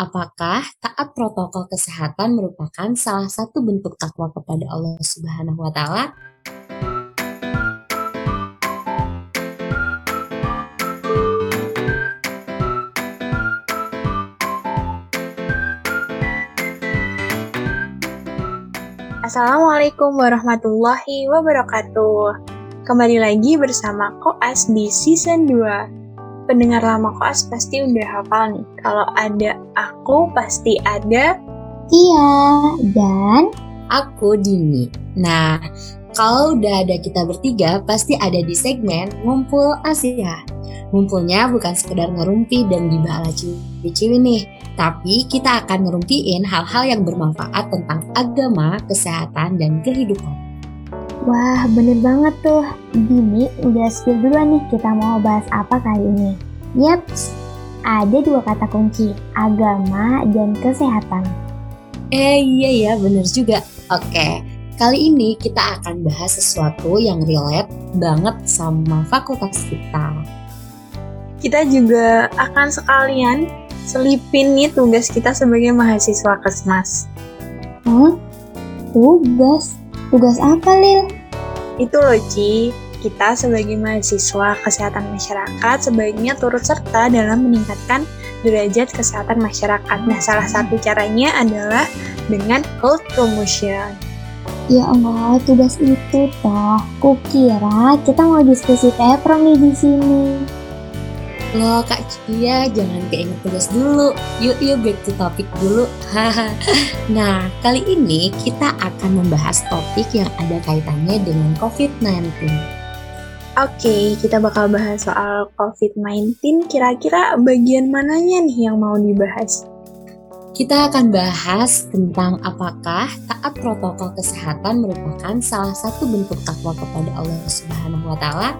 apakah taat protokol kesehatan merupakan salah satu bentuk takwa kepada Allah Subhanahu wa taala? Assalamualaikum warahmatullahi wabarakatuh. Kembali lagi bersama Koas di season 2 pendengar lama koas pasti udah hafal nih. Kalau ada aku pasti ada Tia dan aku Dini. Nah, kalau udah ada kita bertiga pasti ada di segmen Ngumpul Asia. Ngumpulnya bukan sekedar ngerumpi dan gibah ala ciwi-ciwi nih, tapi kita akan ngerumpiin hal-hal yang bermanfaat tentang agama, kesehatan, dan kehidupan. Wah, bener banget tuh. Dini udah spill duluan nih kita mau bahas apa kali ini. Yaps, ada dua kata kunci, agama dan kesehatan. Eh iya ya, bener juga. Oke, kali ini kita akan bahas sesuatu yang relate banget sama fakultas kita. Kita juga akan sekalian selipin nih tugas kita sebagai mahasiswa kesmas. Hmm? Tugas? Tugas apa, Lil? Itu loh, Ci. Kita sebagai mahasiswa kesehatan masyarakat sebaiknya turut serta dalam meningkatkan derajat kesehatan masyarakat. Nah, salah satu caranya adalah dengan health promotion. Ya Allah, tugas itu toh. Kukira kita mau diskusi paper nih di sini. Loh Kak Cia, jangan keinget tugas dulu. Yuk yuk back to topik dulu. nah, kali ini kita akan membahas topik yang ada kaitannya dengan COVID-19. Oke, kita bakal bahas soal COVID-19. Kira-kira bagian mananya nih yang mau dibahas? Kita akan bahas tentang apakah taat protokol kesehatan merupakan salah satu bentuk takwa kepada Allah Subhanahu wa taala.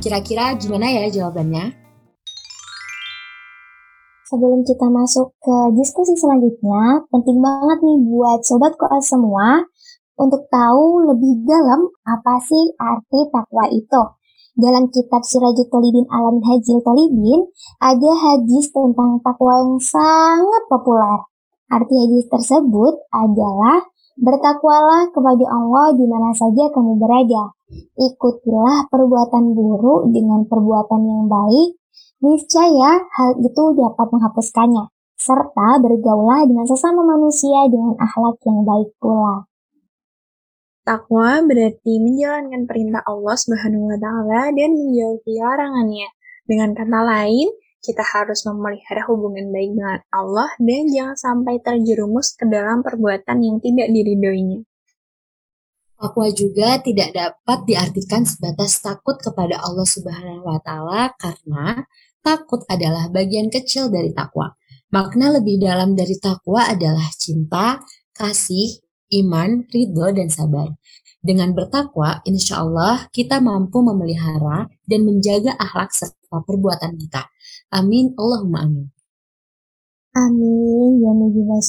Kira-kira gimana ya jawabannya? Sebelum kita masuk ke diskusi selanjutnya, penting banget nih buat sobat koas semua untuk tahu lebih dalam apa sih arti takwa itu. Dalam kitab Sirajul Talibin Alam Hajil Talibin, ada hadis tentang takwa yang sangat populer. Arti hadis tersebut adalah bertakwalah kepada Allah di mana saja kamu berada. Ikutilah perbuatan buruk dengan perbuatan yang baik Niscaya hal itu dapat menghapuskannya, serta bergaulah dengan sesama manusia dengan akhlak yang baik pula. Takwa berarti menjalankan perintah Allah Subhanahu wa taala dan menjauhi larangannya. Dengan kata lain, kita harus memelihara hubungan baik dengan Allah dan jangan sampai terjerumus ke dalam perbuatan yang tidak diridhoinya. Takwa juga tidak dapat diartikan sebatas takut kepada Allah Subhanahu wa taala karena Takut adalah bagian kecil dari takwa. Makna lebih dalam dari takwa adalah cinta, kasih, iman, ridho, dan sabar. Dengan bertakwa, insya Allah kita mampu memelihara dan menjaga akhlak serta perbuatan kita. Amin. Allahumma amin. Amin. Ya mujibah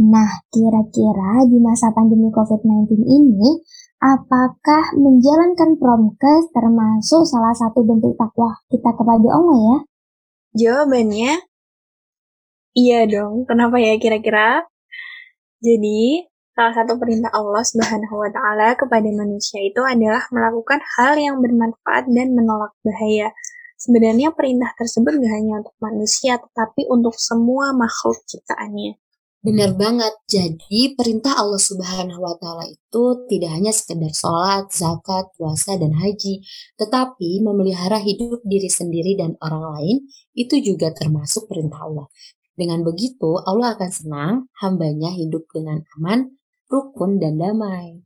Nah, kira-kira di masa pandemi COVID-19 ini, Apakah menjalankan promkes termasuk salah satu bentuk takwa kita kepada Allah ya? Jawabannya iya dong. Kenapa ya kira-kira? Jadi, salah satu perintah Allah Subhanahu wa taala kepada manusia itu adalah melakukan hal yang bermanfaat dan menolak bahaya. Sebenarnya perintah tersebut gak hanya untuk manusia, tetapi untuk semua makhluk ciptaannya. Benar banget. Jadi perintah Allah Subhanahu wa taala itu tidak hanya sekedar sholat, zakat, puasa dan haji, tetapi memelihara hidup diri sendiri dan orang lain itu juga termasuk perintah Allah. Dengan begitu, Allah akan senang hambanya hidup dengan aman, rukun, dan damai.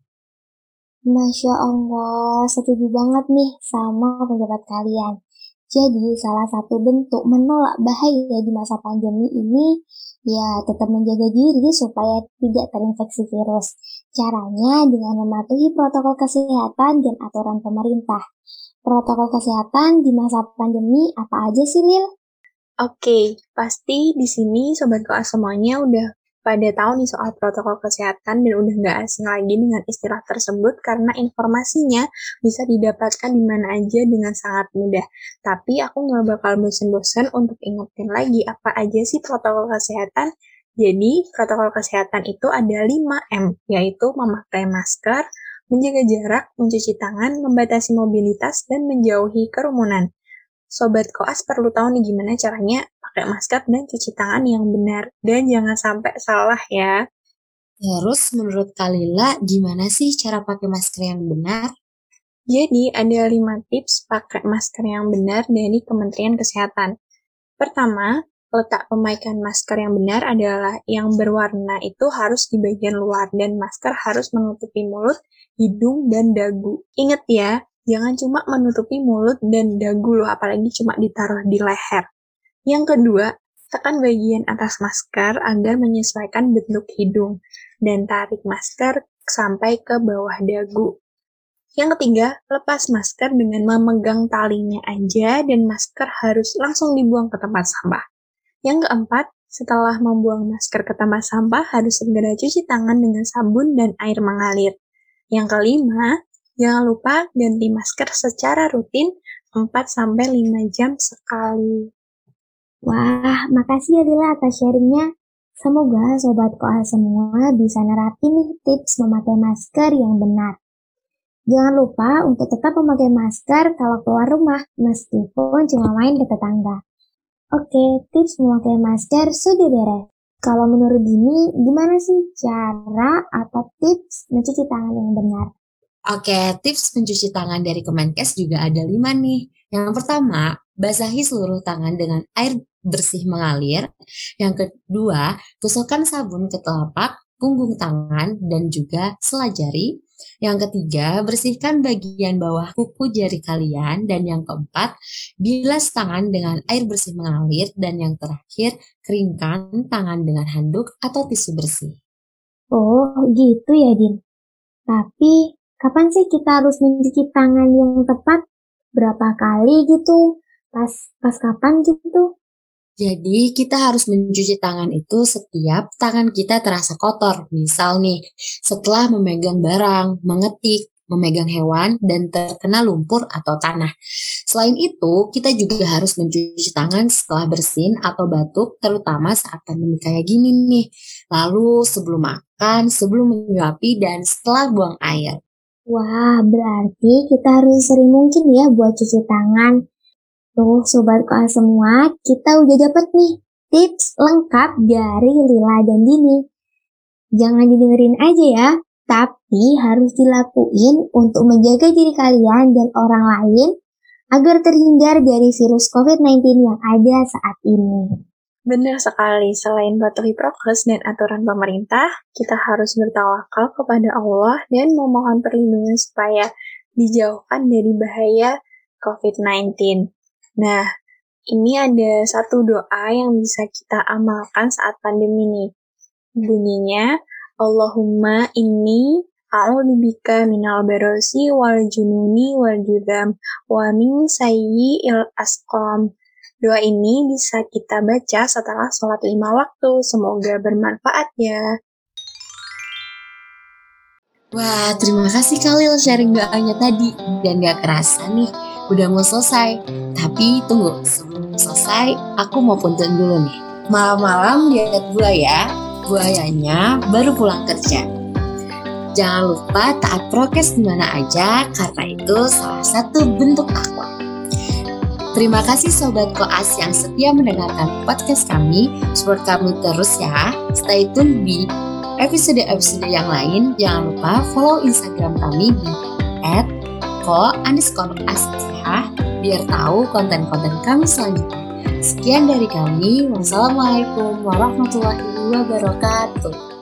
Masya Allah, setuju banget nih sama pendapat kalian. Jadi, salah satu bentuk menolak bahaya di masa pandemi ini Ya, tetap menjaga diri supaya tidak terinfeksi virus. Caranya dengan mematuhi protokol kesehatan dan aturan pemerintah. Protokol kesehatan di masa pandemi apa aja sih, Lil? Oke, pasti di sini Sobat Koas semuanya udah pada tahu nih soal protokol kesehatan dan udah nggak asing lagi dengan istilah tersebut karena informasinya bisa didapatkan di mana aja dengan sangat mudah. Tapi aku nggak bakal bosen-bosen untuk ingetin lagi apa aja sih protokol kesehatan. Jadi, protokol kesehatan itu ada 5M, yaitu memakai masker, menjaga jarak, mencuci tangan, membatasi mobilitas, dan menjauhi kerumunan. Sobat koas perlu tahu nih gimana caranya pakai masker dan cuci tangan yang benar. Dan jangan sampai salah ya. Terus menurut Kalila, gimana sih cara pakai masker yang benar? Jadi ada 5 tips pakai masker yang benar dari Kementerian Kesehatan. Pertama, letak pemakaian masker yang benar adalah yang berwarna itu harus di bagian luar dan masker harus menutupi mulut, hidung, dan dagu. Ingat ya, Jangan cuma menutupi mulut dan dagu loh, apalagi cuma ditaruh di leher. Yang kedua, tekan bagian atas masker agar menyesuaikan bentuk hidung dan tarik masker sampai ke bawah dagu. Yang ketiga, lepas masker dengan memegang talinya aja dan masker harus langsung dibuang ke tempat sampah. Yang keempat, setelah membuang masker ke tempat sampah harus segera cuci tangan dengan sabun dan air mengalir. Yang kelima, Jangan lupa ganti masker secara rutin 4-5 jam sekali. Wah, makasih ya Lila atas sharingnya. Semoga Sobat Koa semua bisa nerapin nih tips memakai masker yang benar. Jangan lupa untuk tetap memakai masker kalau keluar rumah, meskipun cuma main ke tetangga. Oke, tips memakai masker sudah beres. Kalau menurut Dini, gimana sih cara atau tips mencuci tangan yang benar? Oke, tips mencuci tangan dari Kemenkes juga ada lima nih. Yang pertama, basahi seluruh tangan dengan air bersih mengalir. Yang kedua, tusukkan sabun ke telapak, punggung tangan, dan juga selajari. Yang ketiga, bersihkan bagian bawah kuku jari kalian. Dan yang keempat, bilas tangan dengan air bersih mengalir. Dan yang terakhir, keringkan tangan dengan handuk atau tisu bersih. Oh, gitu ya, Din. Tapi kapan sih kita harus mencuci tangan yang tepat? Berapa kali gitu? Pas pas kapan gitu? Jadi kita harus mencuci tangan itu setiap tangan kita terasa kotor. Misal nih, setelah memegang barang, mengetik, memegang hewan, dan terkena lumpur atau tanah. Selain itu, kita juga harus mencuci tangan setelah bersin atau batuk, terutama saat pandemi kayak gini nih. Lalu sebelum makan, sebelum menyuapi, dan setelah buang air. Wah, berarti kita harus sering mungkin ya buat cuci tangan. Tuh, Sobat semua, kita udah dapet nih tips lengkap dari Lila dan Dini. Jangan didengerin aja ya, tapi harus dilakuin untuk menjaga diri kalian dan orang lain agar terhindar dari virus COVID-19 yang ada saat ini. Benar sekali, selain patuhi prokes dan aturan pemerintah, kita harus bertawakal kepada Allah dan memohon perlindungan supaya dijauhkan dari bahaya COVID-19. Nah, ini ada satu doa yang bisa kita amalkan saat pandemi ini. Bunyinya, Allahumma inni a'udzubika minal barosi wal jununi wal judam wa min il asqam Doa ini bisa kita baca setelah sholat lima waktu. Semoga bermanfaat ya. Wah, terima kasih Khalil sharing doanya tadi. Dan gak kerasa nih, udah mau selesai. Tapi tunggu, sebelum selesai, aku mau punten dulu nih. Malam-malam lihat buaya, buayanya baru pulang kerja. Jangan lupa taat prokes di mana aja, karena itu salah satu bentuk takwa. Terima kasih Sobat Koas yang setia mendengarkan podcast kami. Support kami terus ya. Stay tune di episode-episode yang lain. Jangan lupa follow Instagram kami di ko biar tahu konten-konten kami selanjutnya. Sekian dari kami. Wassalamualaikum warahmatullahi wabarakatuh.